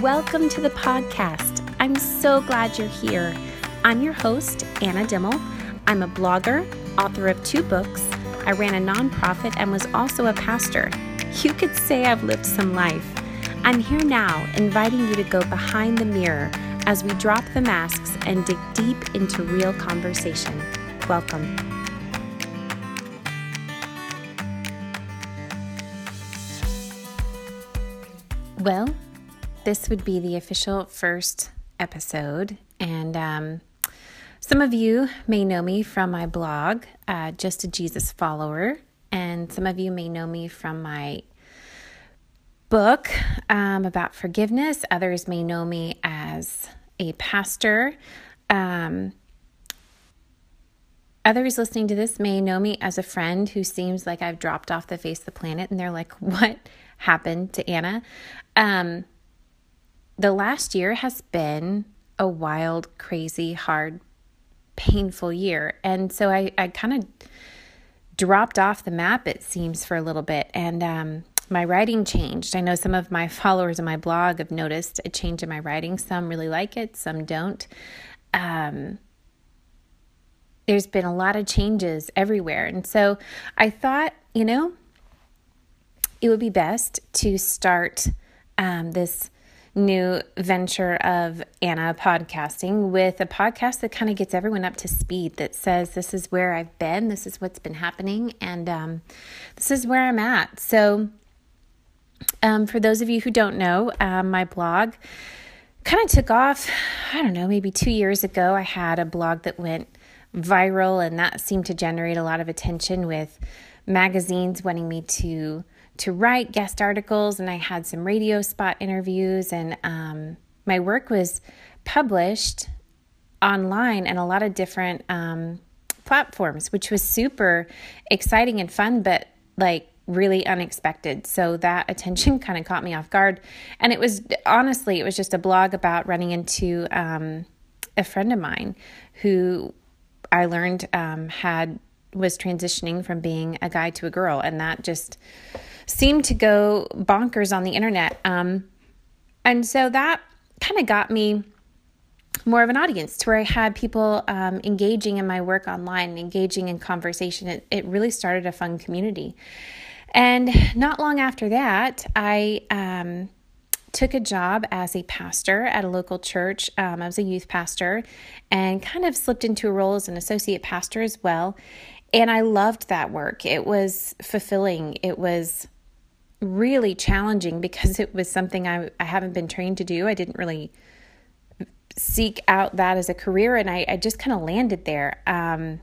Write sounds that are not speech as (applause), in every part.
Welcome to the podcast. I'm so glad you're here. I'm your host, Anna Dimmel. I'm a blogger, author of two books. I ran a nonprofit and was also a pastor. You could say I've lived some life. I'm here now, inviting you to go behind the mirror as we drop the masks and dig deep into real conversation. Welcome. Well, this would be the official first episode. And um, some of you may know me from my blog, uh, Just a Jesus Follower. And some of you may know me from my book um, about forgiveness. Others may know me as a pastor. Um, others listening to this may know me as a friend who seems like I've dropped off the face of the planet and they're like, What happened to Anna? Um, the last year has been a wild, crazy, hard, painful year. And so I, I kind of dropped off the map, it seems, for a little bit. And um, my writing changed. I know some of my followers on my blog have noticed a change in my writing. Some really like it, some don't. Um, there's been a lot of changes everywhere. And so I thought, you know, it would be best to start um, this new venture of Anna podcasting with a podcast that kind of gets everyone up to speed that says, This is where I've been, this is what's been happening, and um, this is where I'm at. So, um, for those of you who don't know, um, my blog kind of took off, I don't know, maybe two years ago. I had a blog that went viral, and that seemed to generate a lot of attention with magazines wanting me to to write guest articles, and I had some radio spot interviews, and um, my work was published online and a lot of different um, platforms, which was super exciting and fun, but like really unexpected. So that (laughs) attention kind of caught me off guard. And it was honestly, it was just a blog about running into um, a friend of mine who I learned um, had was transitioning from being a guy to a girl, and that just seemed to go bonkers on the internet. Um, and so that kind of got me more of an audience to where I had people um, engaging in my work online, engaging in conversation. It, it really started a fun community. And not long after that, I um, took a job as a pastor at a local church. Um, I was a youth pastor and kind of slipped into a role as an associate pastor as well. And I loved that work. It was fulfilling. It was really challenging because it was something I, I haven't been trained to do. I didn't really seek out that as a career, and I, I just kind of landed there. Um,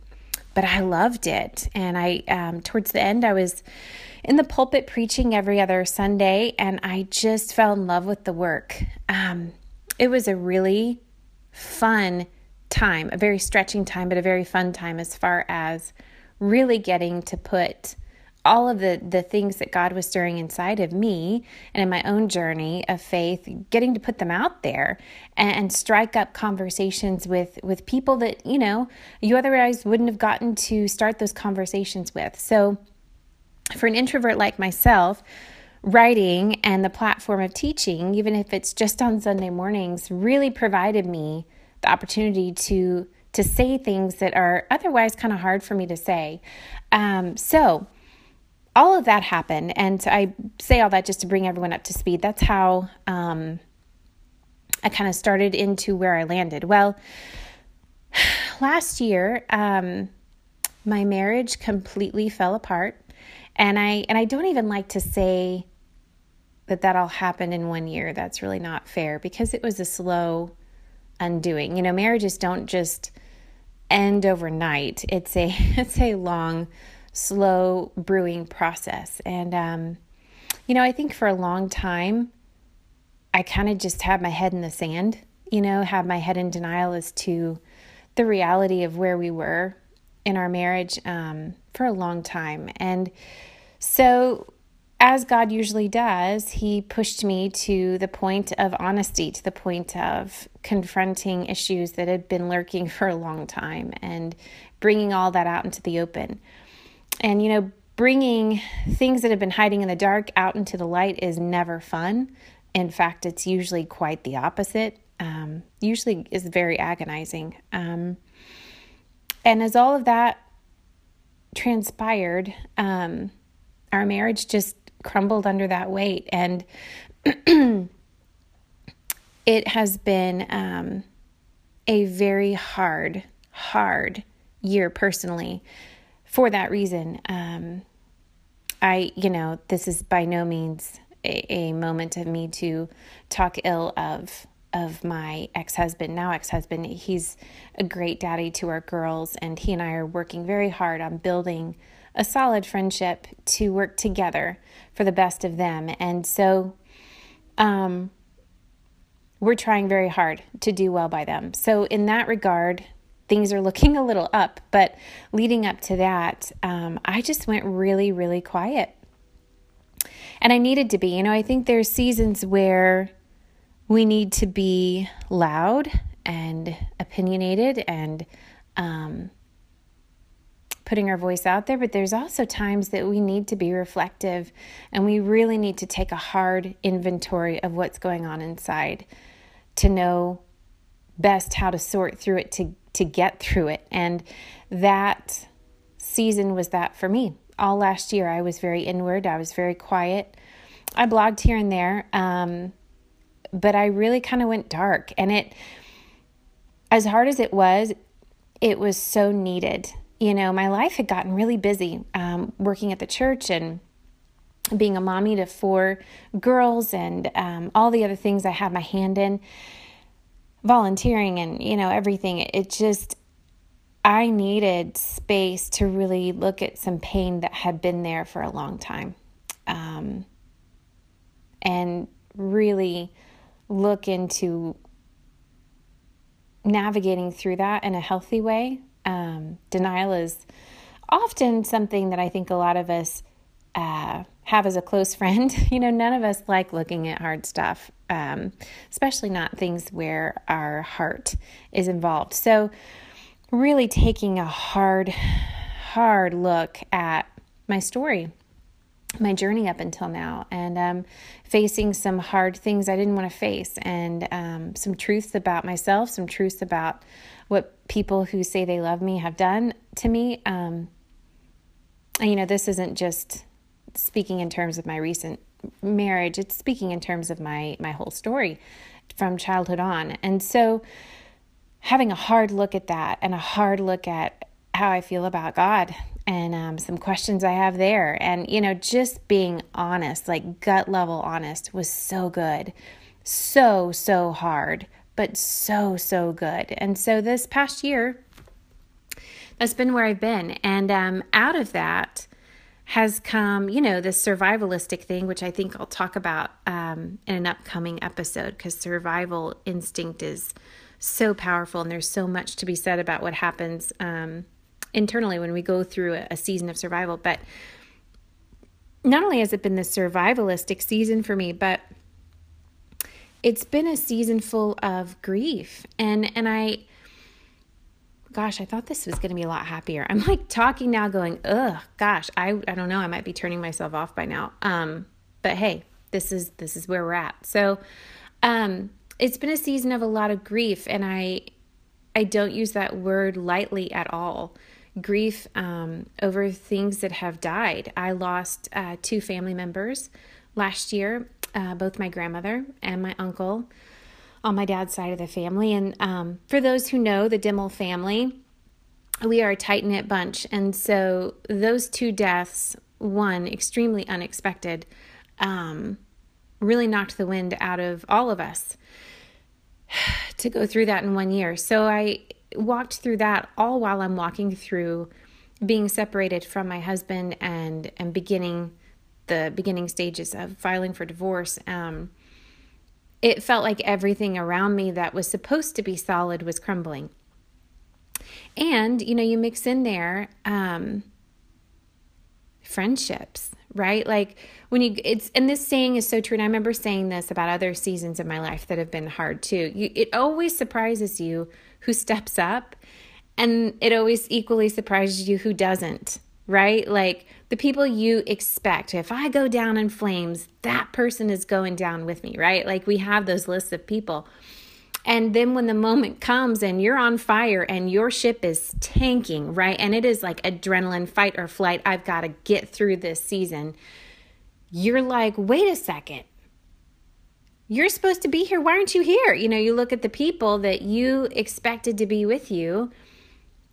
but I loved it. And I, um, towards the end, I was in the pulpit preaching every other Sunday, and I just fell in love with the work. Um, it was a really fun time, a very stretching time, but a very fun time as far as really getting to put all of the the things that God was stirring inside of me and in my own journey of faith, getting to put them out there and, and, strike up conversations with with people that you know you otherwise wouldn't have gotten to start those conversations with. So, for an introvert like myself, writing and the platform of teaching, even if it's just on Sunday mornings, really provided me the opportunity to to say things that are otherwise kind of hard for me to say. Um, so all of that happened. And I say all that just to bring everyone up to speed. That's how um, I kind of started into where I landed. Well, (sighs) last year, um, my marriage completely fell apart. And I and I don't even like to say that that all happened in one year. That's really not fair because it was a slow undoing. You know, marriages don't just end overnight. It's a (laughs) it's a long slow brewing process. And, um, you know, I think for a long time, I kind of just had my head in the sand, you know, had my head in denial as to the reality of where we were in our marriage um, for a long time. And so, as God usually does, He pushed me to the point of honesty, to the point of confronting issues that had been lurking (laughs) for a long time and bringing all that out into the open. And, you know, bringing things that have been hiding in the dark out into the light is never fun. in fact, it's usually quite the opposite. Um, usually is very agonizing. Um, and as all of that transpired, um, our marriage just crumbled under that weight. And (clears throat) it has been um, a very hard, hard year personally for that reason. Um, I, you know, this is by no means a, a moment of me to talk ill of of my ex-husband now ex-husband he's a great daddy to our girls and he and I are working very hard on building a solid friendship to work together for the best of them and so um we're trying very hard to do well by them so in that regard things are looking (laughs) a little up but leading up to that um, i just went really really quiet and I needed to be. You know, I think there's seasons where we need to be loud and opinionated and um, putting our voice out there, but there's also times that we need to be reflective and we really need to take a hard inventory of what's going on inside to know best how to sort through it to to get through it. And that season was that for me all last year, I was very inward. I was very quiet. I blogged here and there, um, but I really kind of went dark. And it, as hard as it was, it was so needed. You know, my life had gotten really busy um, working at the church and being a mommy to four girls and um, all the other things I had my hand in, volunteering and, you know, everything. It just, I needed space to really look at some pain that had been there for a long time um, and really look into navigating through that in a healthy way. Um, denial is often something that I think a lot of us uh, have as a close (laughs) friend. you know, none of us like looking at hard stuff, um, especially not things where our heart is involved. So, really taking a hard, hard look at my story, my journey up until now, and um, facing some hard things I didn't want to face, and um, some truths about myself, some truths about what people who say they love me have done to me. Um, and, you know, this isn't just speaking in terms of my recent marriage, it's speaking in terms of my, my whole story from childhood on. And so, having a hard look at that and a hard look at how I feel about God and um, some questions I have there. And, you know, just being honest, like gut level honest, was so good. So, so hard, but so, so good. And so this past year, that's been where I've been. And um, out of that, has come, you know, this survivalistic thing, which I think I'll talk about um, in an upcoming episode because survival instinct is so powerful, and there's so much to be said about what happens um, internally when we go through a, season of survival. But not only has it been the survivalistic season for me, but it's been a season full of grief, and and I gosh, I thought this was going to be a lot happier. I'm like talking now going, ugh, gosh, I, I don't know. I might be turning myself off by now. Um, but hey, this is, this is where we're at. So, um, it's been a season of a lot of grief and I I don't use that word lightly at all. Grief um, over things that have died. I lost uh, two family members last year, uh, both my grandmother and my uncle on my dad's side of the family. And um, for those who know the Dimmel family, we are a tight knit bunch. And so those two deaths, one extremely unexpected, um, really knocked the wind out of all of us to go through that in one year. So I walked through that all while I'm walking through being separated from my husband and and beginning the beginning stages of filing for divorce. Um, it felt like everything around me that was supposed to be solid was crumbling. And you know, you mix in there um, friendships right? Like when you it's and this saying is so true. And I remember saying this about other seasons of my life that have been hard too. You, it always surprises you who steps up, and it always equally surprises you who doesn't. Right? Like the people you expect. If I go down in flames, that person is going down with me, right? Like we have those lists of people. And then when the moment comes and you're on fire and your ship is tanking, right? And it is like adrenaline, fight or flight. I've got to get through this season. You're like, wait a second. You're supposed to be here. Why aren't you here? You know, you look at the people that you expected to be with you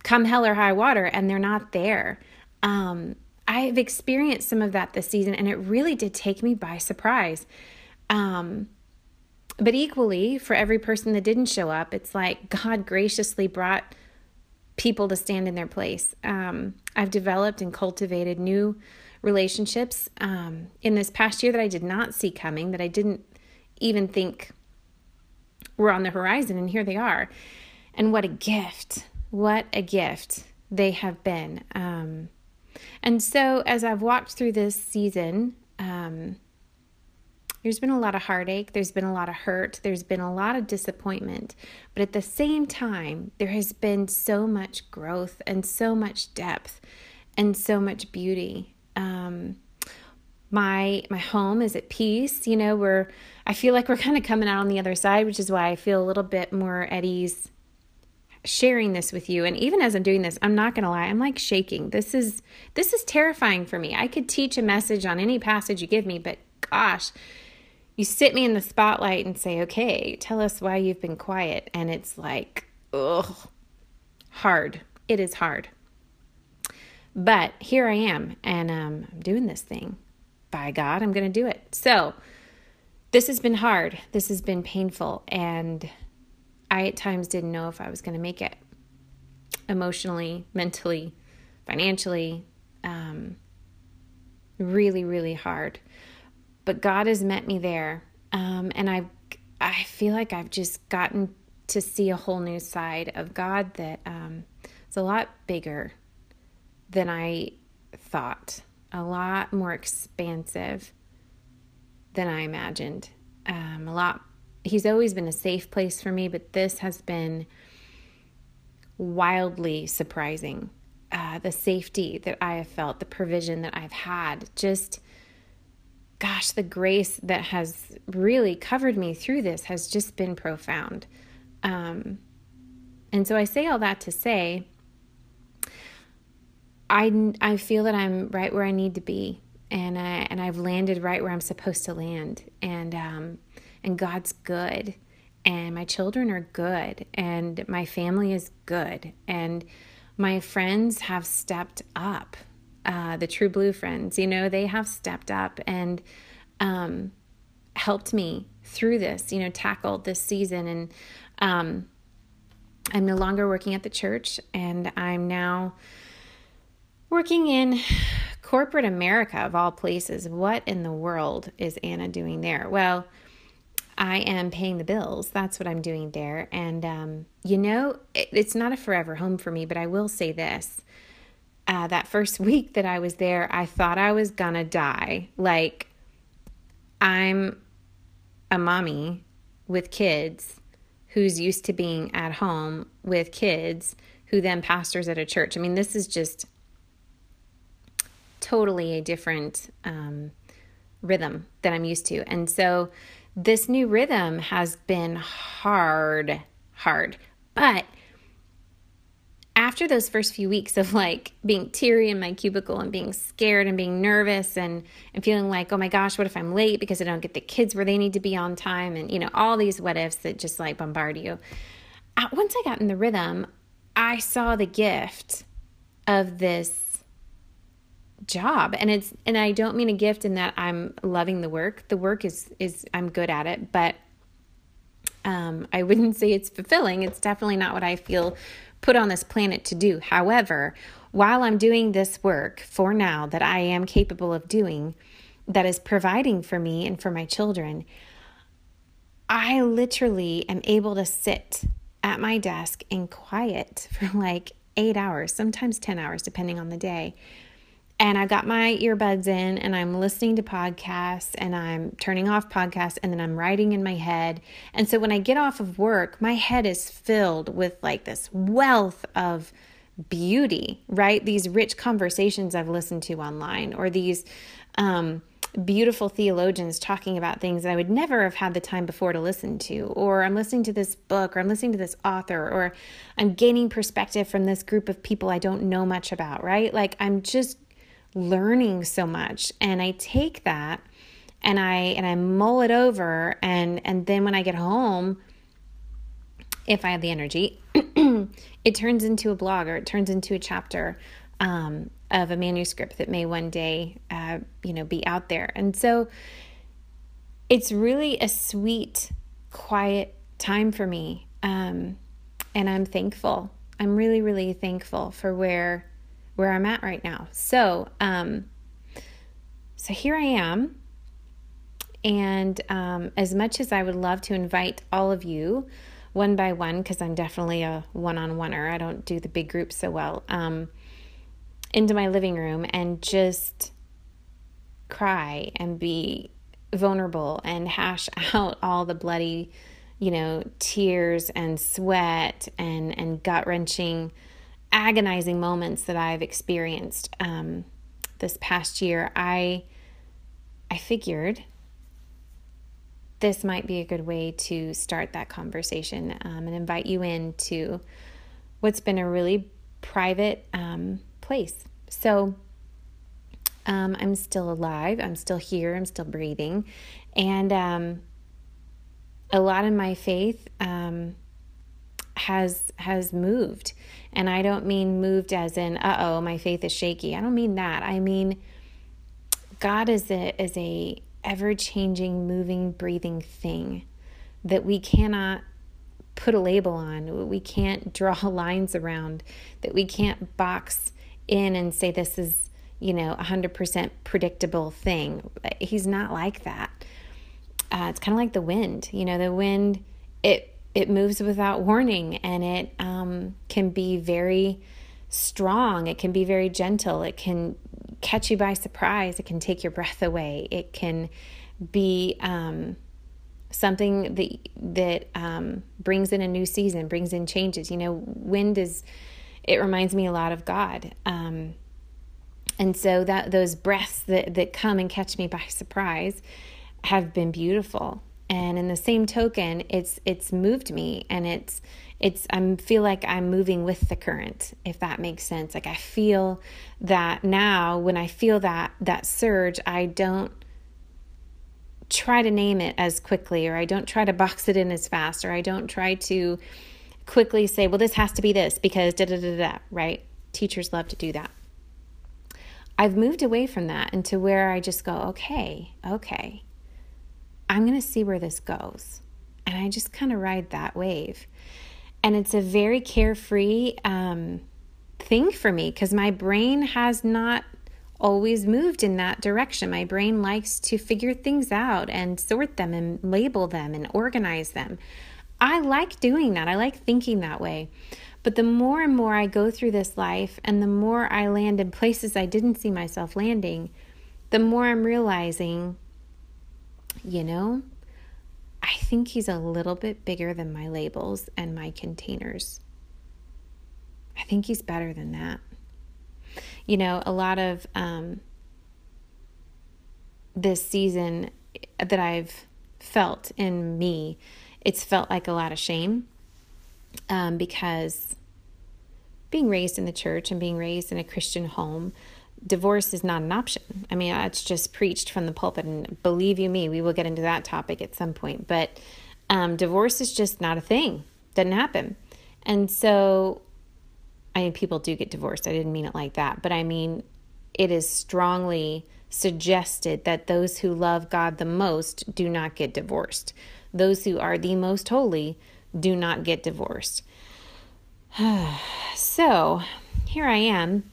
come hell or high water and they're not there. Um, I've experienced some of that this season and it really did take me by surprise. Um, but equally, for every person that didn't show up, it's like God graciously brought people to stand in their place. Um, I've developed and cultivated new relationships um, in this past year that I did not see coming, that I didn't even think were on the horizon, and here they are. And what a gift! What a gift they have been. Um, and so, as I've walked through this season, um, there's been a lot of heartache, there's been a lot of hurt, there's been a lot of disappointment. But at the same time, there has been so much growth and so much depth and so much beauty. Um, my my home is at peace you know we're i feel like we're kind of coming out on the other side which is why i feel a little bit more at ease sharing this with you and even as i'm doing this i'm not going to lie i'm like shaking this is this is terrifying for me i could teach a message on any passage you give me but gosh you sit me in the spotlight and say, okay, tell us why you've been quiet. And it's like, ugh, hard. It is hard. But here I am, and um, I'm doing this thing. By God, I'm going to do it. So, this has been hard. This has been painful. And I at times didn't know if I was going to make it emotionally, mentally, financially. Um, really, really hard but God has met me there. Um, and I, I feel like I've just gotten to see a whole new side of God that um, is a lot bigger than I thought, a lot more expansive than I imagined. Um, a lot. He's always been a safe place for me, but this has been wildly surprising. Uh, the safety that I have felt, the provision that I've had, just gosh, the grace that has really covered me through this has just been profound. Um, and so I say all that to say, I, I feel that I'm right where I need to be, and I, and I've landed right where I'm supposed to land, and um, and God's good, and my children are good, and my family is good, and my friends have stepped up uh, the True Blue friends, you know, they have stepped up and um, helped me through this, you know, tackled this season. And um, I'm no longer working at the church, and I'm now working in corporate America, of all places. What in the world is Anna doing there? Well, I am paying the bills. That's what I'm doing there. And, um, you know, it, it's not a forever home for me, but I will say this uh, that first (laughs) week that I was there, I thought I was gonna die. Like, I'm a mommy with kids who's used to being at home with kids who then pastors at a church. I mean, this is just totally a different um, rhythm that I'm used to. And so this new rhythm has been hard, hard. But after those first few weeks of like being teary in my cubicle and being scared and being nervous and, and feeling like, oh my gosh, what if I'm late because I don't get the kids where they need to be on time? And, you know, all these what ifs that just like bombard you. Uh, once I got in the rhythm, I saw the gift of this job and it's and I don't mean a gift in that I'm loving the work. The work is is I'm good at it, but um, I wouldn't say it's fulfilling. It's definitely not what I feel put on this planet to do. However, while I'm doing this work for now that I am capable of doing, that is providing for me and for my children, I literally am able to sit at my desk in quiet for like eight hours, sometimes 10 hours, depending on the day, and I've got my earbuds in and I'm listening to podcasts and I'm turning off podcasts and then I'm writing in my head. And so when I get off of work, my head is filled with like this wealth of beauty, right? These rich conversations I've listened to online, or these um, beautiful theologians talking about things that I would never have had the time before to listen to, or I'm listening to this book, or I'm listening to this author, or I'm gaining perspective from this group of people I don't know much about, right? Like I'm just learning so much, and I take that and I and I mull it over, and and then when I get home, if I have the energy, (clears throat) it turns into a blog or it turns into a chapter. Um, of a manuscript that may one day, uh, you know, be out there. And so it's really a sweet, quiet time for me. Um, and I'm thankful. I'm really, really thankful for where where I'm at right now. So, um, so here I am. And um, as much as I would love to invite all of you one by one, because I'm definitely a one on oneer, I don't do the big groups so well. Um, into my living room and just cry and be vulnerable and hash (laughs) out all the bloody, you know, tears and sweat and, and gut wrenching, agonizing moments that I've experienced um, this past year, I I figured this might be a good way to start that conversation um, and invite you into what's been a really private um, place. So um, I'm still alive. I'm still here. I'm still breathing. And um, a lot of my faith um, has has moved. And I don't mean moved as in, uh oh, my faith is shaky. I don't mean that. I mean God is a is a ever changing, moving, breathing thing that we cannot put a label on, we can't draw (laughs) lines around, that we can't box in and say this is, you know, a 100% predictable thing. He's not like that. Uh, it's kind of like the wind. You know, the wind, it it moves without warning and it um, can be very strong. It can be very gentle. It can catch you by surprise. It can take your breath away. It can be um, something that that um, brings in a new season, brings in changes. You know, wind is it reminds me a lot of God. Um, and so that those breaths that, that come and catch me by surprise have been beautiful. And in the same token, it's it's moved me and it's it's I feel like I'm moving with the current, if that makes sense. Like I feel that now when I feel that that surge, I don't try to name it as quickly or I don't try to box it in as fast or I don't try to quickly say, well, this has to be this because da da da da, right? Teachers love to do that. I've moved away from that into where I just go, okay, okay, I'm going to see where this goes. And I just kind of ride that wave. And it's a very carefree um, thing for me because my brain has not always moved in that direction. My brain likes to figure things out and sort them and label them and organize them. I like doing that. I like thinking that way. But the more and more I go through this life and the more I land in places I didn't see myself landing, the more I'm realizing, you know, I think he's a little bit bigger than my labels and my containers. I think he's better than that. You know, a lot of um, this season that I've felt in me it's felt like a lot of shame um, because being raised in the church and being raised in a Christian home, divorce is not an option. I mean, it's just preached from the pulpit, and believe you me, we will get into that topic at some point. But um, divorce is just not a thing; doesn't happen. And so, I mean, people do get divorced. I didn't mean it like that, but I mean, it is strongly suggested that those who love God the most do not get divorced those who are the most holy do not get divorced. (sighs) so here I am,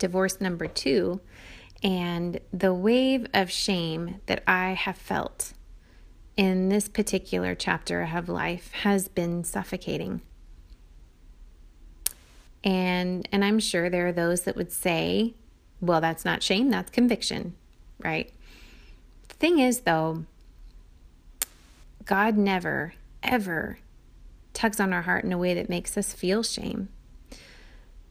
divorce number two, and the wave of shame that I have felt in this particular chapter of life has been suffocating. And and I'm sure there are those that would say, well, that's not shame, that's conviction, right? The thing is though, God never, ever tugs on our heart in a way that makes us feel shame.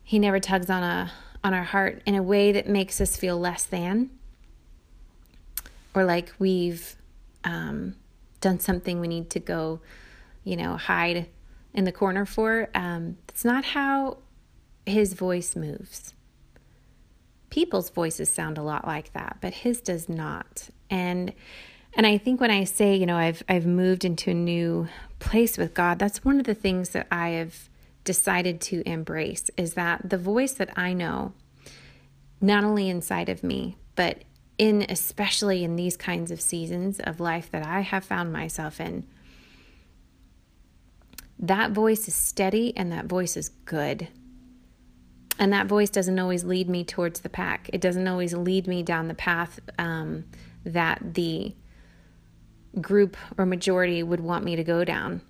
He never tugs on a on our heart in a way that makes us feel less than or like we've um, done something we need to go, you know, hide in the corner for. Um, not how his voice moves. People's voices sound a lot like that, but his does not. And and I think when I say, you know, I've I've moved into a new place with God, that's one of the things that I have decided to embrace is that the voice that I know not only inside of me, but in especially in these kinds of seasons of life that I have found myself in, that voice is steady and that voice is good. And that voice doesn't always lead me towards the pack. It doesn't always lead me down the path um, that the group or majority would want me to go down.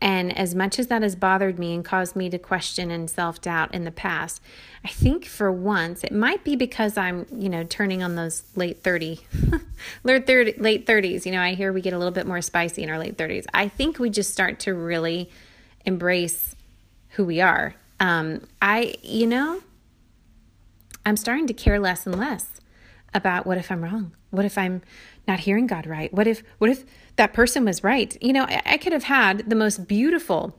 And as much as that has bothered me and caused me to question and self doubt in the past, I think for once it might be because I'm, you know, turning on those late 30, (laughs) late 30, late 30s. You know, I hear we get a little bit more spicy in our late 30s. I think we just start to really embrace who we are. Um, I, you know, I'm starting to care less and less about what if I'm wrong? What if I'm not hearing God right? What if, what if, that person was right. You know, I, I could have had the most beautiful,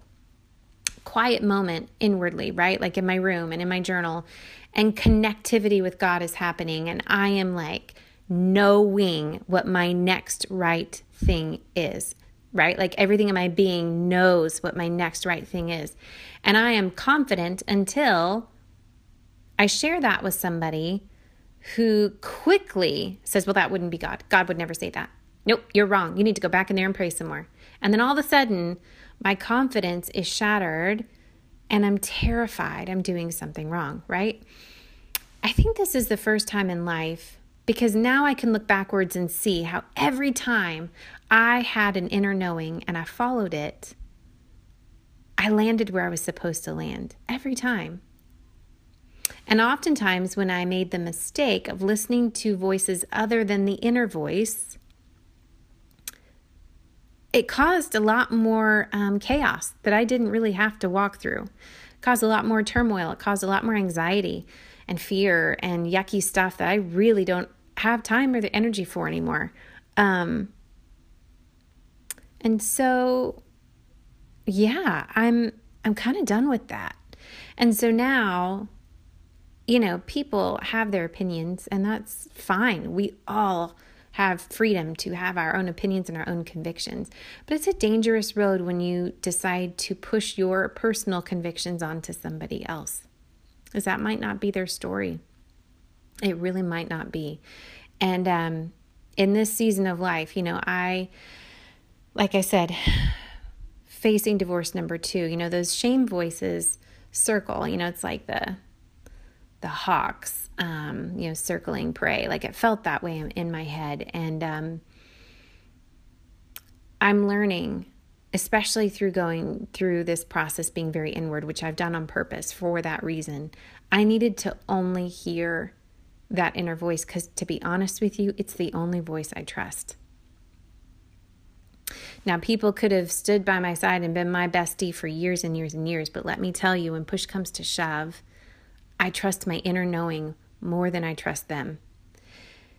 quiet moment inwardly, right? Like in my room and in my journal, and connectivity with God is happening. And I am like knowing what my next right thing is, right? Like everything in my being knows what my next right thing is. And I am confident until I share that with somebody who quickly says, Well, that wouldn't be God. God would never say that. Nope, you're wrong. You need to go back in there and pray some more. And then all of a sudden, my confidence is shattered and I'm terrified I'm doing something wrong, right? I think this is the first time in life because now I can look backwards and see how every time I had an inner knowing and I followed it, I landed where I was supposed to land every time. And oftentimes, when I made the mistake of listening to voices other than the inner voice, it caused a lot more um, chaos that I didn't really have to walk through. It caused a lot more turmoil. It caused a lot more anxiety and fear and yucky stuff that I really don't have time or the energy for anymore. Um, and so, yeah, I'm I'm kind of done with that. And so now, you know, people have their opinions, and that's fine. We all have freedom to have our own opinions and our own convictions. But it's a dangerous road when you decide to push your personal convictions onto somebody else, because that might not be their story. It really might not be. And um, in this season of life, you know, I, like I said, (sighs) facing divorce number two, you know, those shame voices circle. You know, it's like the the hawks um, you know, circling prey. Like it felt that way in my head. And um, I'm learning, especially through going through this process being very inward, which I've done on purpose for that reason. I needed to only hear that inner voice because, to be honest with you, it's the only voice I trust. Now, people could have stood by my side and been my bestie for years and years and years, but let me tell you, when push comes to shove, I trust my inner knowing more than I trust them.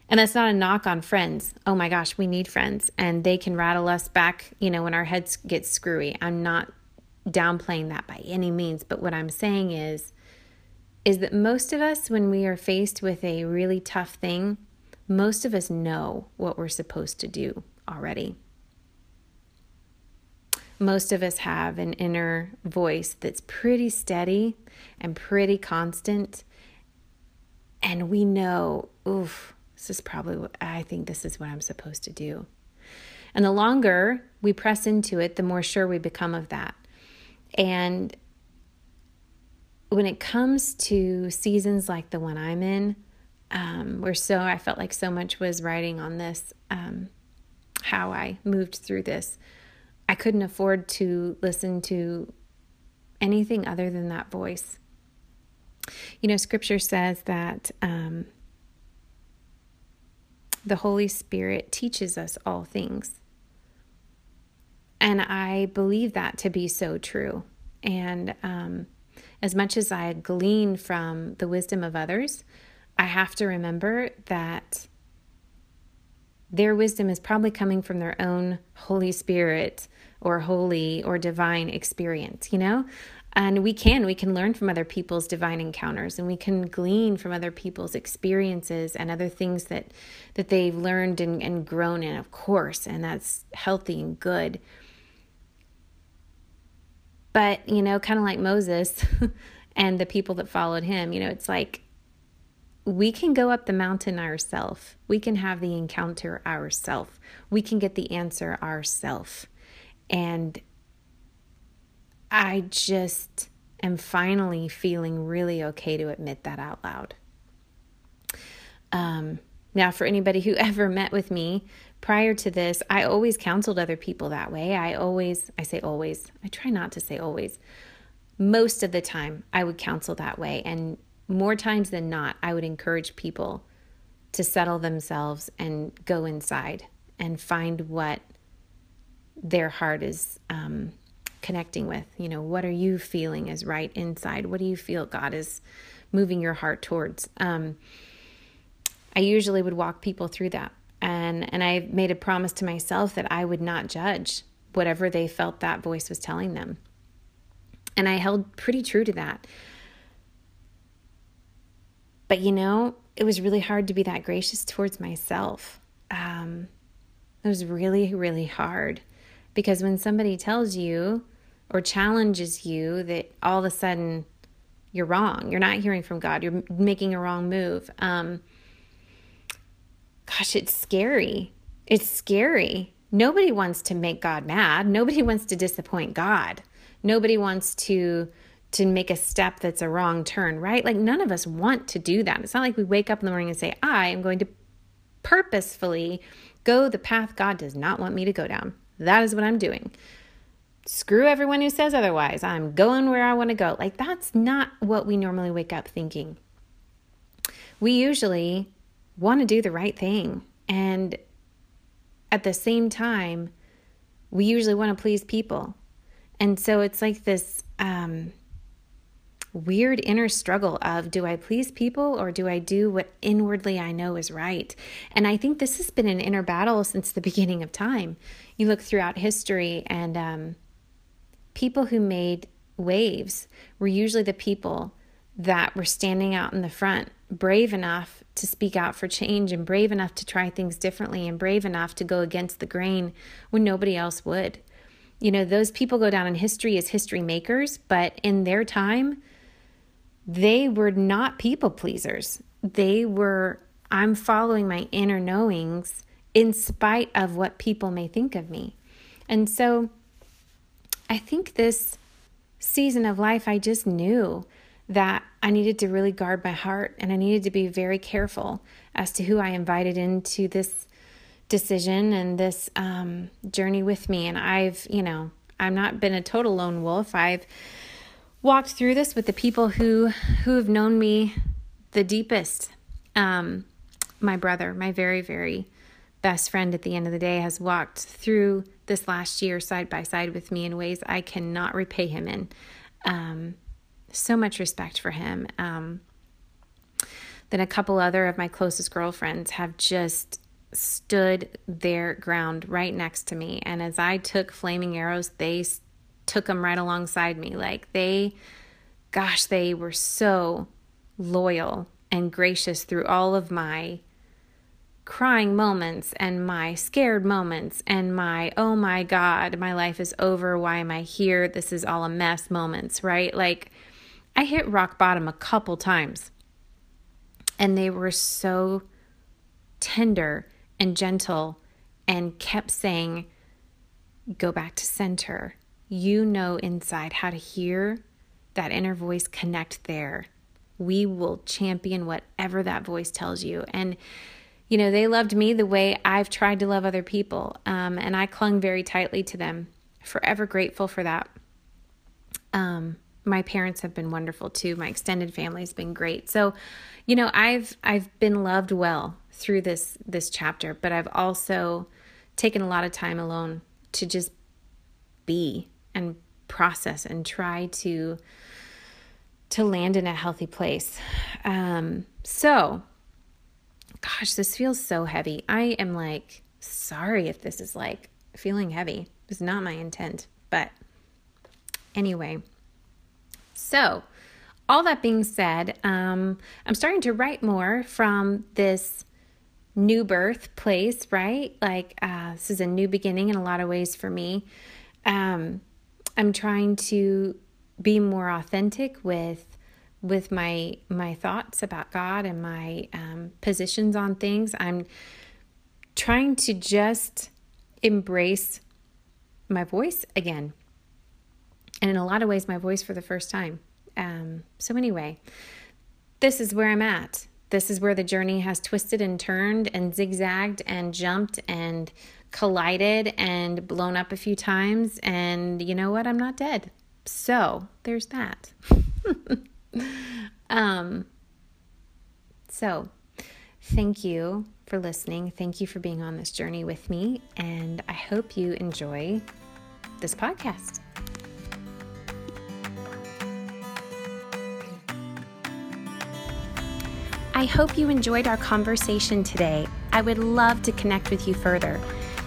And that's not a knock on friends. Oh my gosh, we need friends and they can rattle us back, you know, when our heads get screwy. I'm not downplaying that by any means, but what I'm saying is is that most of us when we are faced with a really tough thing, most of us know what we're supposed to do already. Most of us have an inner voice that's pretty steady and pretty constant and we know, oof, this is probably what I think this is what I'm supposed to do. And the longer we press into it, the more sure we become of that. And when it comes to seasons like the one I'm in, um, where so I felt like so much was writing on this, um, how I moved through this, I couldn't afford to listen to anything other than that voice. You know, scripture says that um, the Holy Spirit teaches us all things. And I believe that to be so true. And um, as much as I glean from the wisdom of others, I have to remember that their wisdom is probably coming from their own Holy Spirit or holy or divine experience, you know? And we can, we can learn from other people's divine encounters and we can glean from other people's experiences and other things that that they've learned and, and grown in, of course, and that's healthy and good. But, you know, kind of like Moses (laughs) and the people that followed him, you know, it's like we can go up the mountain ourselves. We can have the encounter ourselves. We can get the answer ourselves. And I just am finally feeling really okay to admit that out loud. Um, now, for anybody who (laughs) ever met with me prior to this, I always counseled other people that way. I always, I say always, I try not to say always. Most of the time, I would counsel that way. And more times than not, I would encourage people to settle themselves and go inside and find what their heart is um, connecting with. You know, what are you feeling is right inside? What do you feel God is moving your heart towards? Um, I usually would walk people through that. And, and I made a promise to myself that I would not judge whatever they felt that voice was telling them. And I held pretty true to that. But you know, it was really hard to be that gracious towards myself. Um, it was really, really hard because when somebody tells you or challenges you that all of a sudden you're wrong, you're not hearing from God, you're making a wrong move. Um, gosh, it's scary. It's scary. Nobody wants to make God mad. Nobody wants to disappoint God. Nobody wants to to make a step that's a wrong turn, right? Like none of us want to do that. It's not like we wake up in the morning and say, I am going to purposefully go the path God does not want me to go down. That is what I'm doing. Screw everyone who says otherwise. I'm going where I want to go. Like that's not what we normally wake up thinking. We usually want to do the right thing. And at the same time, we usually want to please people. And so it's like this um, weird inner struggle of do I please people or do I do what inwardly I know is right? And I think this has been an inner battle since the (laughs) beginning of time. You look throughout history, and um, people who made waves were usually the people that were standing out in the front, brave enough to speak out for change and brave enough to try things differently and brave enough to go against the grain when nobody else would. You know, those people go down in history as history makers, but in their time, they were not people pleasers. They were, I'm following my inner knowings in spite of what people may think of me. And so I think this season of life, I just knew that I needed to really guard my heart and I needed to be very careful as to who I invited into this decision and this um, journey with me. And I've, you know, I've not been a total lone wolf. I've walked through this with the people who who have known me the deepest. Um, my brother, my very very best friend at the end of the day, has walked through this last year side by side with me in ways I cannot repay him in. Um, so much respect for him. Um, then a couple other of my closest girlfriends have just stood their ground right next to me. And as I took flaming arrows, they took them right alongside me. Like they, gosh, they were so loyal and gracious through all of my crying moments and my scared moments and my, oh my God, my life is over. Why am I here? This is all a mess moments, right? Like I hit rock bottom a couple times and they were so tender and gentle and kept saying, go back to center you know inside how to hear that inner voice connect there. We will champion whatever that voice tells you. And, you know, they loved me the way I've tried to love other people. Um, and I clung very tightly to them. Forever grateful for that. Um, my parents have been wonderful too. My extended family has been great. So, you know, I've I've been loved well through this this chapter, but I've also taken a lot of time alone to just be and process and try to to land in a healthy place. Um, so, gosh, this feels so heavy. I am like sorry if this is like feeling heavy. It's not my intent, but anyway. So, all that being said, um, I'm starting to write more from this new birth place, right? Like, uh, this is a new beginning in a lot of ways for me. Um, I'm trying to be more authentic with with my my thoughts about God and my um, positions on things. I'm trying to just embrace my voice again, and in a lot of ways, my voice for the first time. Um, so anyway, this is where I'm at. This is where the journey has twisted and turned and zigzagged and jumped and collided and blown up a few times. And you know what? I'm not dead. So there's that. (laughs) um, so thank you for listening. Thank you for being on this journey with me. And I hope you enjoy this podcast. I hope you enjoyed our conversation today. I would love to connect with you further.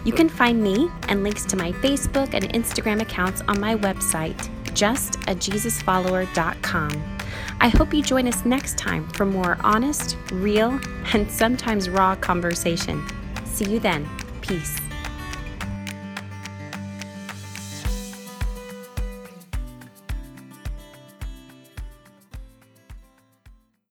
You can find me and links to my Facebook and Instagram accounts on my website, justajesusfollower.com. I hope you join us next time for more honest, real, and sometimes raw conversation. See you then. Peace.